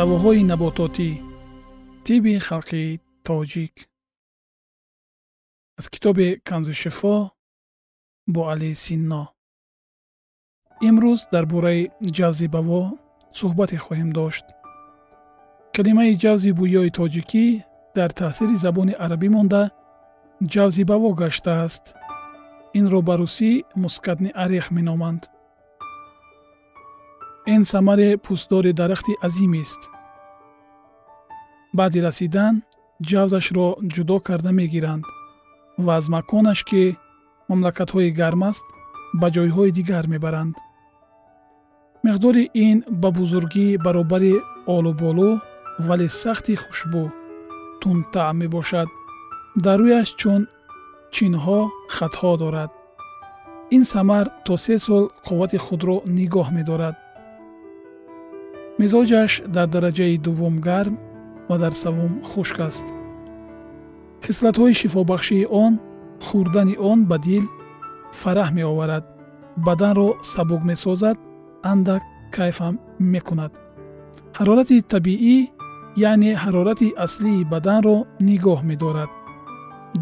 давоҳои набототӣ. Тиби халқи тоҷик. Аз китоби канзушифо бо али синно. Имрӯз дар бораи ҷавзи баво суҳбате хоҳем дошт. Калимаи ҷавзи бӯёи тоҷикӣ дар таъсири забони арабӣ монда ҷавзи баво гаштааст инро ба русӣ мускатни арех меноманд ин самари пӯстдори дарахти азимест баъди расидан ҷавзашро ҷудо карда мегиранд ва аз маконаш ки мамлакатҳои гарм аст ба ҷойҳои дигар мебаранд. Миқдори ин ба бузургӣ баробари олуболу вале сахти хушбӯ тундтаъм мебошад. Дар рӯяш чун чинҳо хатҳо дорад. Ин самар то се сол қуввати худро нигоҳ медорад мизоҷаш дар дараҷаи дуввум гарм ва дар саввум хушк аст. Хислатҳои шифобахшии он хӯрдани он ба дил фараҳ меоварад. Баданро сабук месозад андак кайфам мекунад. Ҳарорати табиӣ яъне ҳарорати аслии баданро нигоҳ медорад.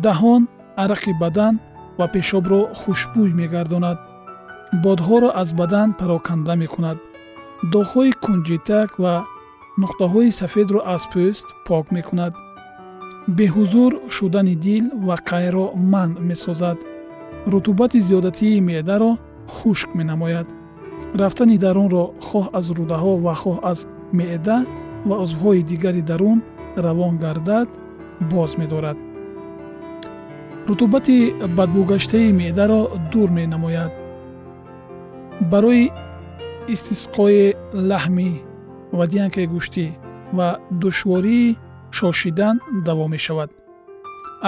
Даҳон арақи бадан ва пешобро хушбӯй мегардонад. Бодҳоро аз бадан пароканда мекунад доғҳои кунҷитак ва нуқтаҳои сафедро аз пӯст пок мекунад. беҳузур шудани дил ва қайро манъ месозад. рутубати зиёдатии меъдаро хушк менамояд. рафтани дарунро хоҳ аз рӯдаҳо ва хоҳ аз меъда ва узвҳои дигари дарун равон гардад боз медорад. рутубати бадбугаштаи меъдаро дур менамояд. барои истисқои лаҳмӣ ва диянкаи гӯштӣ ва душвории шошидан давом мешавад.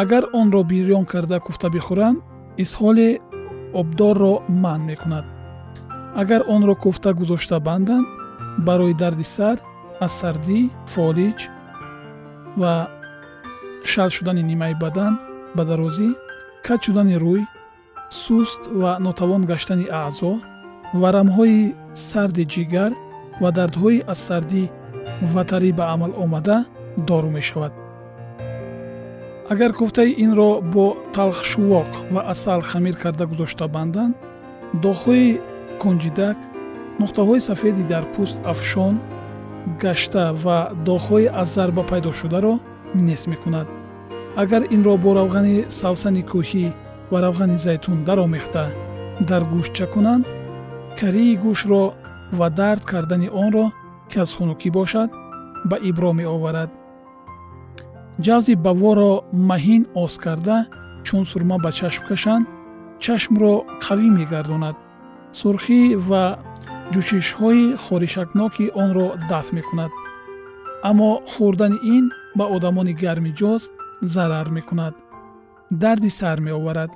Агар онро бирён карда куфта бихӯранд исҳоли обдорро манъ мекунад. Агар онро куфта гузошта банданд барои дарди сар аз сардӣ фолиҷ ва шал шудани нимаи бадан ба дарозӣ кат шудани рӯй суст ва нотавон гаштани аъзо варамҳои сарди ҷигар ва дардҳои аз сардӣ ватарӣ ба амал омада дору мешавад. Агар куфтаи инро бо талхшувоқ ва асал хамир карда гузошта банданд доғҳои кунҷидак нуқтаҳои сафеди дар пӯст афшон гашта ва доғҳои аз зарба пайдошударо нес мекунад. Агар инро бо равғани савсани кӯҳӣ ва равғани зайтун даромехта дар гӯштча кунанд карии гӯшро ва дард кардани онро ки аз хунукӣ бошад ба ибро меоварад. Ҷавзи баворо маҳин оз карда чун сурма ба чашм кашанд чашмро қавӣ мегардонад. Сурхӣ ва ҷӯшишҳои хоришакноки онро дафт мекунад. Аммо хӯрдани ин ба одамони гармиҷоз зарар мекунад. Дарди сар меоварад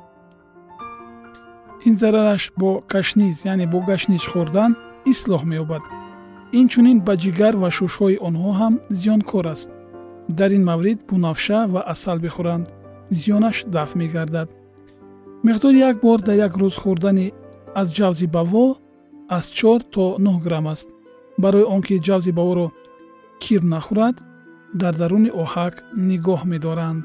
ин зарараш бо кашниз яъне бо гашниз хӯрдан ислоҳ меёбад. Инчунин ба ҷигар ва шушҳои онҳо ҳам зиёнкор аст. Дар ин маврид бунавша ва асал бихӯранд зиёнаш дафт мегардад. Миқдори як бор дар як рӯз хӯрдани аз ҷавзи баво аз чор то нӯҳ грамм аст. Барои он ки ҷавзи баворо кир нахӯрад дар даруни оҳак нигоҳ медоранд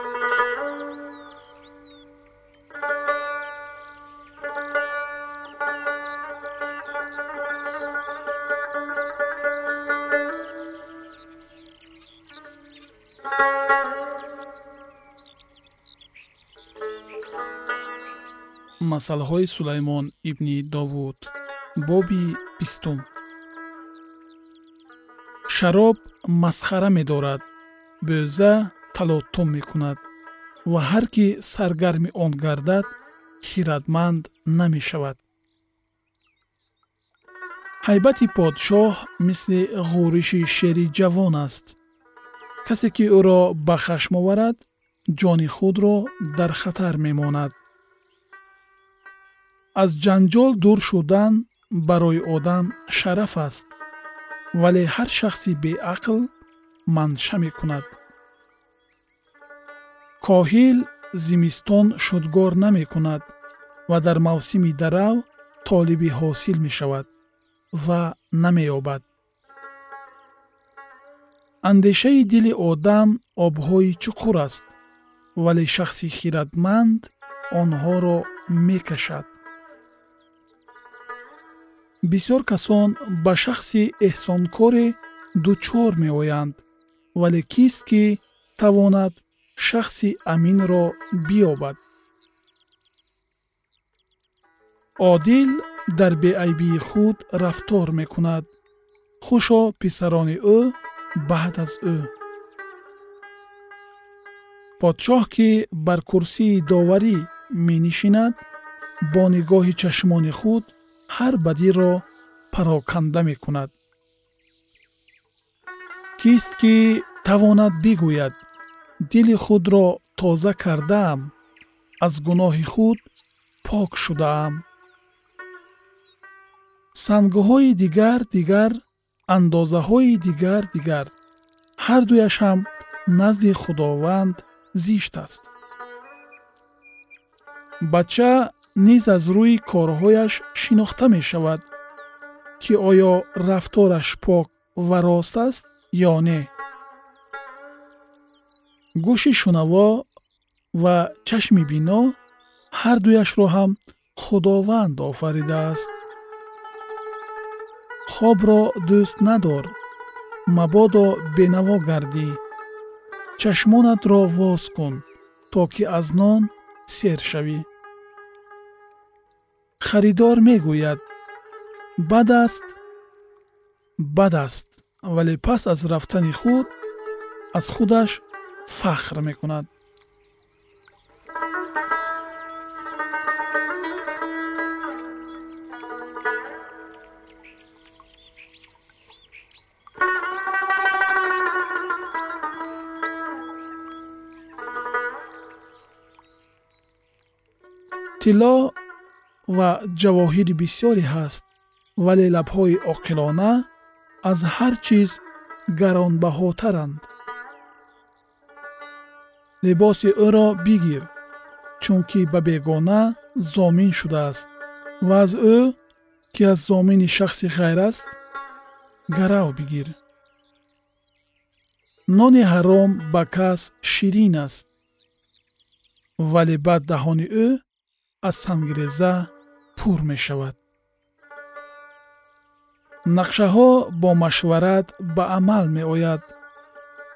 масъалаҳои сулаймон ибни довуд. Боби бистум. Шароб масхара медорад бӯза талотум мекунад ва ҳар кӣ саргарми он гардад хиратманд намешавад. Ҳайбати подшоҳ мисли ғӯриши шери ҷавон аст касе ки ӯро ба хашм оварад ҷони худро дар хатар мемонад. Аз ҷанҷол дур шудан барои одам шараф аст вале ҳар шахси беақл манша мекунад. Коҳил зимистон шудгор намекунад ва дар мавсими дарав толиби ҳосил мешавад ва намеёбад андешаи дили одам обҳои чуқур аст вале шахси хиратманд онҳоро мекашад. Бисёр касон ба шахси эҳсонкоре дучор меоянд вале кист ки тавонад шахси аминро биёбад. Одил дар беайбии худ рафтор мекунад. Хушо писарони ӯ баъд аз ӯ. Подшоҳ ки бар курсии доварӣ менишинад бо нигоҳи чашмони худ ҳар бадиро пароканда мекунад. Кист ки тавонад бигӯяд дили худро тоза кардаам аз гуноҳи худ пок шудаам. Сангҳои дигар дигар андозаҳои дигар дигар ҳардуяш ҳам назди худованд зишт аст бача низ аз рӯи корҳояш шинохта мешавад ки оё рафтораш пок ва рост аст ё не гӯши шунаво ва чашми бино ҳардуяшро ҳам худованд офаридааст хобро дӯст надор мабодо бенаво гардӣ. Чашмонатро воз кун то ки аз нон сер шавӣ. Харидор мегӯяд бад аст бад аст вале пас аз рафтани худ аз худаш фахр мекунад тилло ва ҷавоҳири бисёре ҳаст вале лабҳои оқилона аз ҳар чиз гаронбаҳотаранд. Либоси ӯро бигир чунки ба бегона зомин шудааст ва аз ӯ ки аз зомини шахси ғайр аст гарав бигир. Нони ҳаром ба кас ширин аст вале баъд даҳони ӯ аз сангреза пур мешавад. Нақшаҳо бо машварат ба амал меояд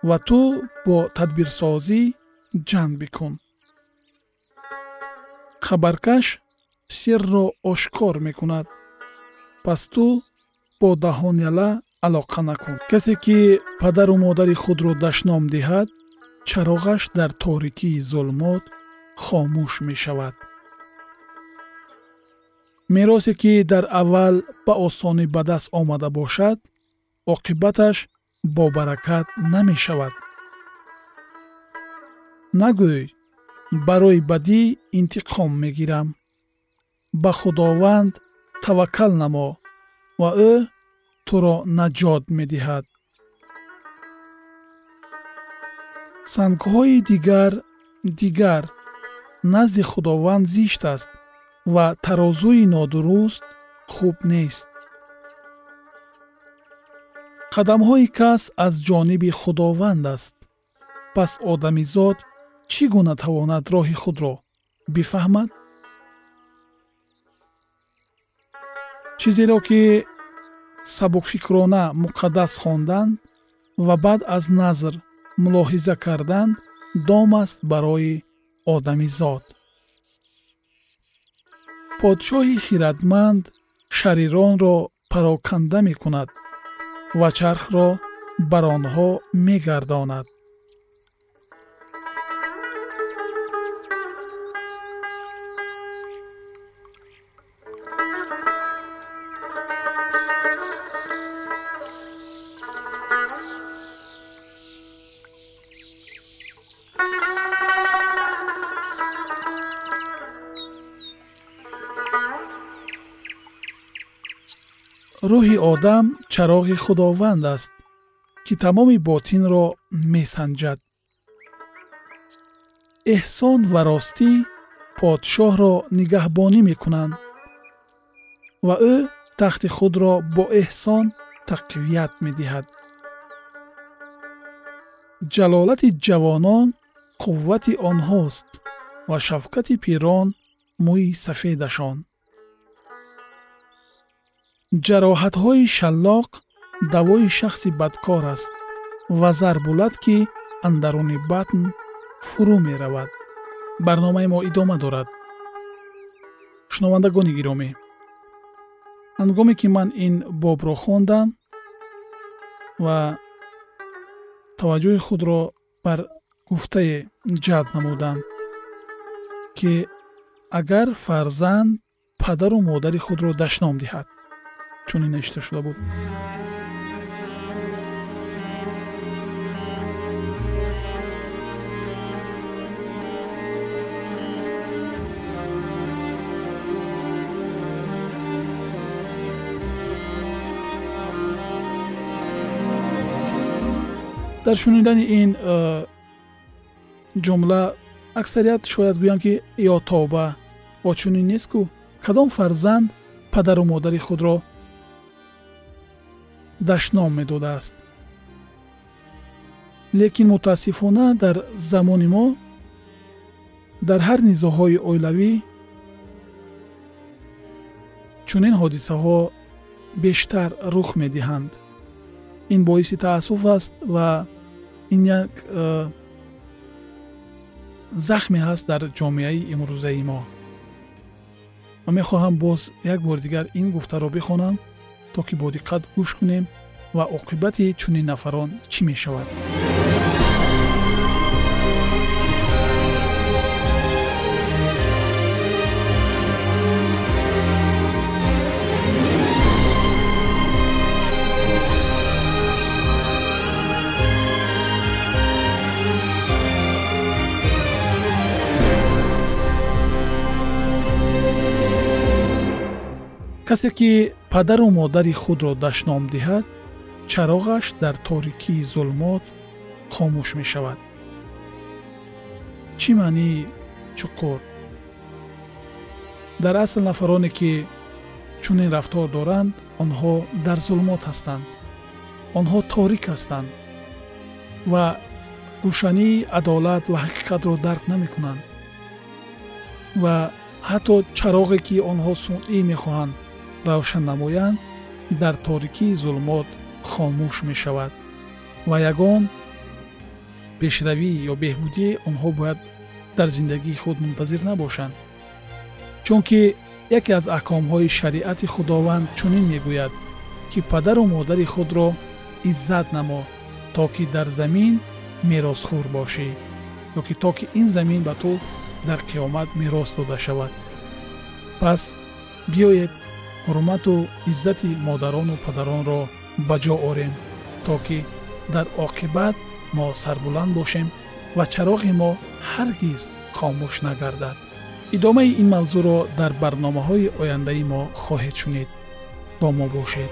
ва ту бо тадбирсозӣ ҷанг бикун. Хабаркаш сирро ошкор мекунад. Пас ту бо даҳоняла алоқа накун. Касе ки падару модари худро дашном диҳад чароғаш дар торикии зулмот хомӯш мешавад меросе ки дар аввал ба осонӣ ба даст омада бошад оқибаташ бобаракат намешавад. Нагӯй барои бадӣ интиқом мегирам. Ба худованд таваккал намо ва ӯ туро наҷот медиҳад. Сангҳои дигар дигар назди худованд зишт аст ва тарозуи нодуруст хуб нест. Қадамҳои кас аз ҷониби худованд аст. Пас одамизод чӣ гуна тавонад роҳи худро? Бифаҳмад? Чизеро ки сабукфикрона муқаддас хондан ва баъд аз назр мулоҳиза кардан дом аст барои одамизод подшоҳи хиратманд шариронро пароканда мекунад ва чархро бар онҳо мегардонад рӯҳи одам чароғи худованд аст ки тамоми ботинро месанҷад эҳсон ва ростӣ подшоҳро нигаҳбонӣ мекунанд ва ӯ тахти худро бо эҳсон тақвият медиҳад ҷалолати ҷавонон қуввати онҳост ва шафқати пирон мӯи сафедашон ҷароҳатҳои шаллоқ давои шахси бадкор аст ва зарбулад ки андаруни батн фурӯ меравад. Барномаи мо идома дорад. Шунавандагони гиромӣ. Ҳангоме ки ман ин бобро хондам ва таваҷҷӯҳи худро бар гуфтае ҷалб намудам ки агар фарзанд падару модари худро дашном диҳад чунин навишта шуда буд дар шунидани ин ҷумла аксарият шояд гӯянд ки ё тоба о чунин нест кӯ кадом фарзанд падару модари худро дашном медодааст лекин мутаассифона дар замони мо дар ҳар низоҳои оилавӣ чунин ҳодисаҳо бештар рух медиҳанд ин боиси таассуф аст ва ин як э, захме ҳаст дар ҷомеаи имрӯзаи мо ва мехоҳам боз як бори дигар ин гуфтаро бихонам то ки бодиққат гӯш кунем ва оқибати чунин нафарон чӣ мешавад касе ки падару модари худро дашном диҳад чароғаш дар торикии зулмот хомӯш мешавад. Чӣ маънии чуқур дар асл нафароне ки чунин рафтор доранд онҳо дар зулмот ҳастанд. Онҳо торик ҳастанд ва гӯшании адолат ва ҳақиқатро дарк намекунанд ва ҳатто чароғе ки онҳо сунъӣ мехоҳанд равшан намоянд дар торикии зулмот хомӯш мешавад ва ягон пешравӣ ё беҳбудие онҳо бояд дар зиндагии худ мунтазир набошанд. Чунки яке аз аҳкомҳои шариати худованд чунин мегӯяд ки падару модари худро иззат намо то ки дар замин меросхӯр бошӣ ё ки то ки ин замин ба ту дар қиёмат мерос дода шавад. Пас биёед ҳурмату иззати модарону падаронро ба ҷо орем то ки дар оқибат мо сарбуланд бошем ва чароғи мо ҳаргиз хомӯш нагардад. Идомаи ин мавзӯъро дар барномаҳои ояндаи мо хоҳед шунид. Бо мо бошед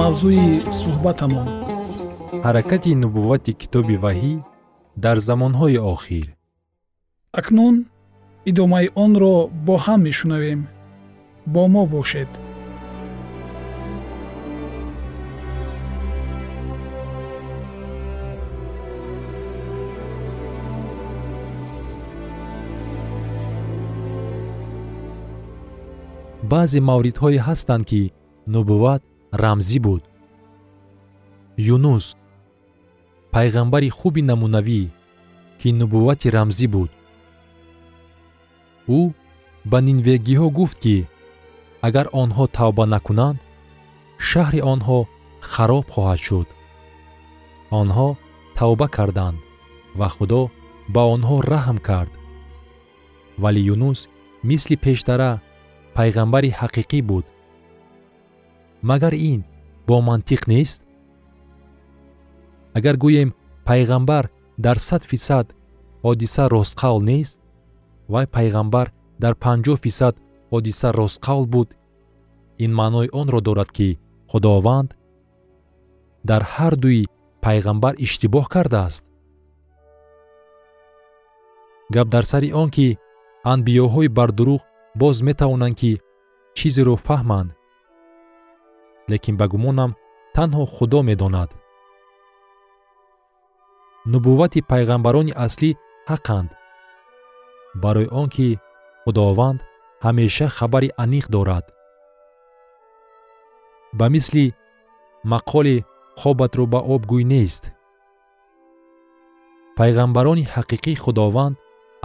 мавзӯи суҳбатамон. Ҳаракати нубуввати китоби ваҳӣ дар замонҳои охир. Акнун идомаи онро бо ҳам мешунавем. Бо мо бошед. Баъзе мавридҳое ҳастанд ки нубувват рамзӣ буд. Юнус пайғамбари хуби намунавӣ ки нубуввати рамзӣ буд. Ӯ ба нинвегиҳо гуфт ки агар онҳо тавба накунанд шаҳри онҳо хароб хоҳад шуд. Онҳо тавба карданд ва худо ба онҳо раҳм кард. Вале юнус мисли пештара пайғамбари ҳақиқӣ буд магар ин бо мантиқ нест? Агар гӯем пайғамбар дар сад фисад ҳодиса ростқавл нест вай пайғамбар дар панҷоҳ фисад ҳодиса ростқавл буд ин маънои онро дорад ки худованд дар ҳардуи пайғамбар иштибоҳ кардааст. Гап дар сари он ки анбиёҳои бардурӯғ боз метавонанд ки чизеро фаҳманд лекин ба гумонам танҳо худо медонад. Нубуввати пайғамбарони аслӣ ҳаққанд барои он ки худованд ҳамеша хабари аниқ дорад. Ба мисли мақоле хобатро ба об гӯй нест. Пайғамбарони ҳақиқии худованд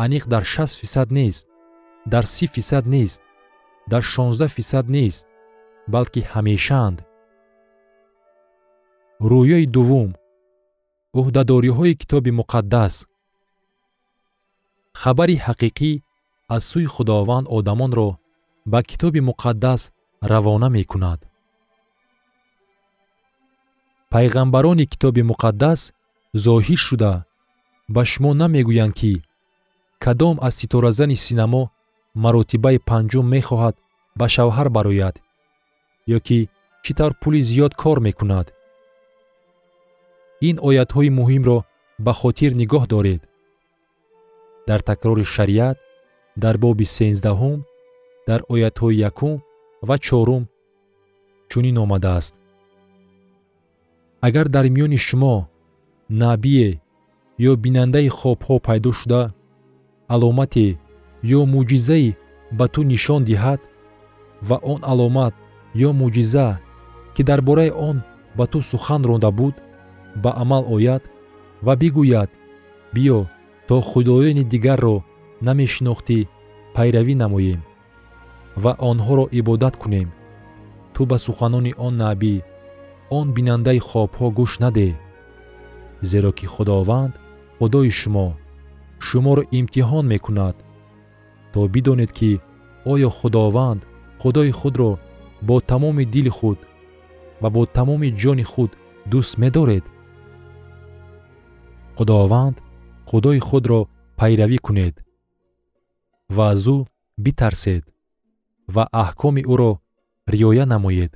аниқ дар шаст фисад нест дар си фисад нест дар шонздаҳ фисад нест балки ҳамешаанд рӯёи дуввум ӯҳдадориҳои китоби муқаддас. Хабари ҳақиқӣ аз сӯи худованд одамонро ба китоби муқаддас равона мекунад. Пайғамбарони китоби муқаддас зоҳир шуда. Ба шумо намегӯянд ки кадом аз ситоразани синамо маротибаи панҷум мехоҳад ба шавҳар барояд ё ки чӣ тавр пули зиёд кор мекунад. Ин оятҳои муҳимро ба хотир нигоҳ доред. Дар такрори шариат дар боби сенздаҳум дар оятҳои якум ва чорум чунин омадааст. Агар дар миёни шумо набие ё бинандаи хобҳо пайдо шуда аломате ё мӯъҷизае ба ту нишон диҳад ва он аломат ё мӯъҷиза ки дар бораи он ба ту сухан ронда буд ба амал ояд ва бигӯяд биё то худоёни дигарро намешинохтӣ пайравӣ намоем ва онҳоро ибодат кунем. Ту ба суханони он набӣ он бинандаи хобҳо гӯш надеҳ зеро ки худованд худои шумо шуморо имтиҳон мекунад. То бидонед ки оё худованд худои худро бо тамоми дили худ ва бо тамоми ҷони худ дӯст медоред. Худованд худои худро пайравӣ кунед ва аз ӯ битарсед ва аҳкоми ӯро риоя намоед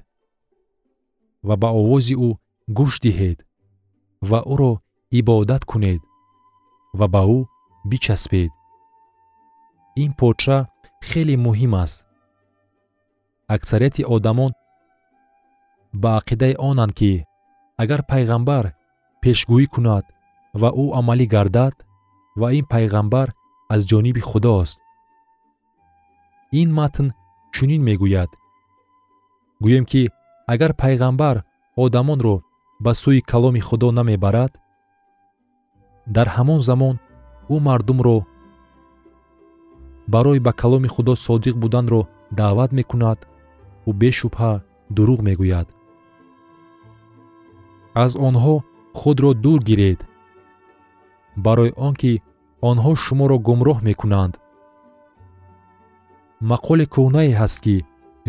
ва ба овози ӯ гӯш диҳед ва ӯро ибодат кунед ва ба ӯ бичаспед. Ин подша хеле муҳим аст аксарияти одамон ба ақидаи онанд ки агар пайғамбар пешгӯӣ кунад ва ӯ амалӣ гардад ва ин пайғамбар аз ҷониби худост ин матн чунин мегӯяд. Гӯем ки агар пайғамбар одамонро ба сӯи каломи худо намебарад дар ҳамон замон ӯ мардумро барои ба каломи худо содиқ буданро даъват мекунад ӯ бешубҳа дурӯғ мегӯяд. Аз онҳо худро дур гиред. Барои он ки онҳо шуморо гумроҳ мекунанд. Мақоле кӯҳнае ҳаст ки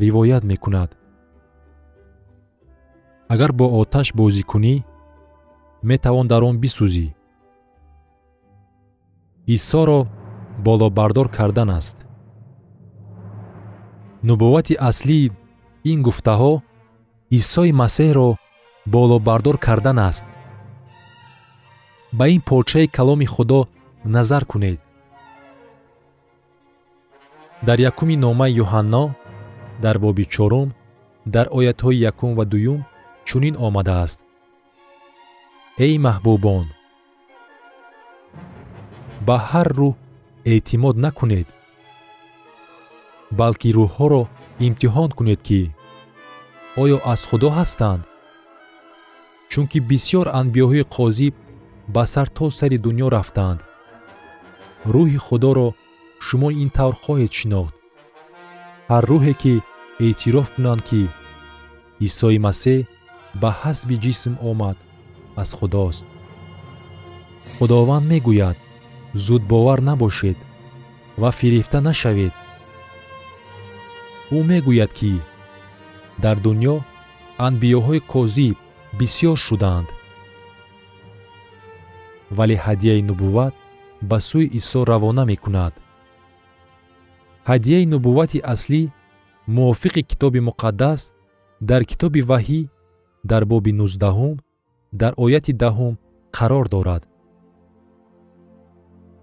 ривоят мекунад. Агар бо оташ бозӣ кунӣ метавон дар он бисӯзӣ. Исоро болобардор кардан аст. Нубуввати аслии ин гуфтаҳо исои масеҳро болобардор кардан аст. Ба ин подшаи каломи худо назар кунед. Дар якуми номаи юҳанно дар боби чорум дар оятҳои якум ва дуюм чунин омадааст. Эй маҳбубон ба ҳар рӯҳ эътимод накунед балки рӯҳҳоро имтиҳон кунед ки оё аз худо ҳастанд? Чунки бисьёр анбиёҳои қозиб ба сартосари дуньё рафтанд. Рӯҳи худоро шумо ин тавр хоҳед шинохт. Ҳар рӯҳе ки эътироф кунанд ки исои масеҳ ба ҳасби ҷисм омад аз худост. Худованд мегӯяд зудбовар набошед ва фирифта нашавед ӯ мегӯяд ки дар дуньё анбиёҳои козиб бисьёр шуданд. Вале ҳадияи нубувват ба сӯи исо равона мекунад. Ҳадияи нубуввати аслӣ мувофиқи китоби муқаддас дар китоби ваҳӣ дар боби нуздаҳум дар ояти даҳум қарор дорад.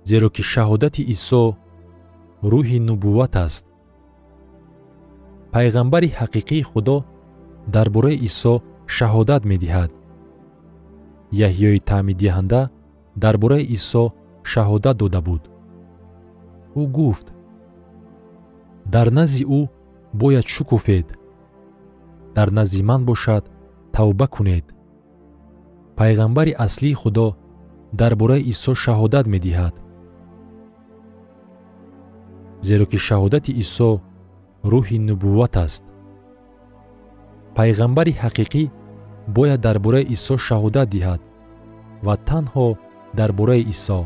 Зеро ки шаҳодати исо рӯҳи нубувват аст пайғамбари ҳақиқии худо дар бораи исо шаҳодат медиҳад. Яҳьёи таъмидиҳанда дар бораи исо шаҳодат дода буд. Ӯ гуфт дар назди ӯ бояд шукуфед дар назди ман бошад тавба кунед пайғамбари аслии худо дар бораи исо шаҳодат медиҳад. Зеро ки шаҳодати исо рӯҳи нубувват аст. Пайғамбари ҳақиқӣ бояд дар бораи исо шаҳодат диҳад ва танҳо дар бораи исо.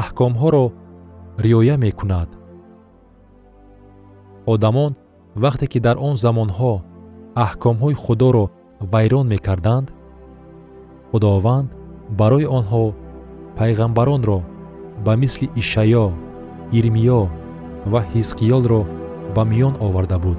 Аҳкомҳоро риоя мекунад. Одамон вақте ки дар он замонҳо аҳкомҳои худоро вайрон мекарданд худованд барои онҳо пайғамбаронро ба мисли ишаъё ирмиё ва ҳизқиёлро ба миён оварда буд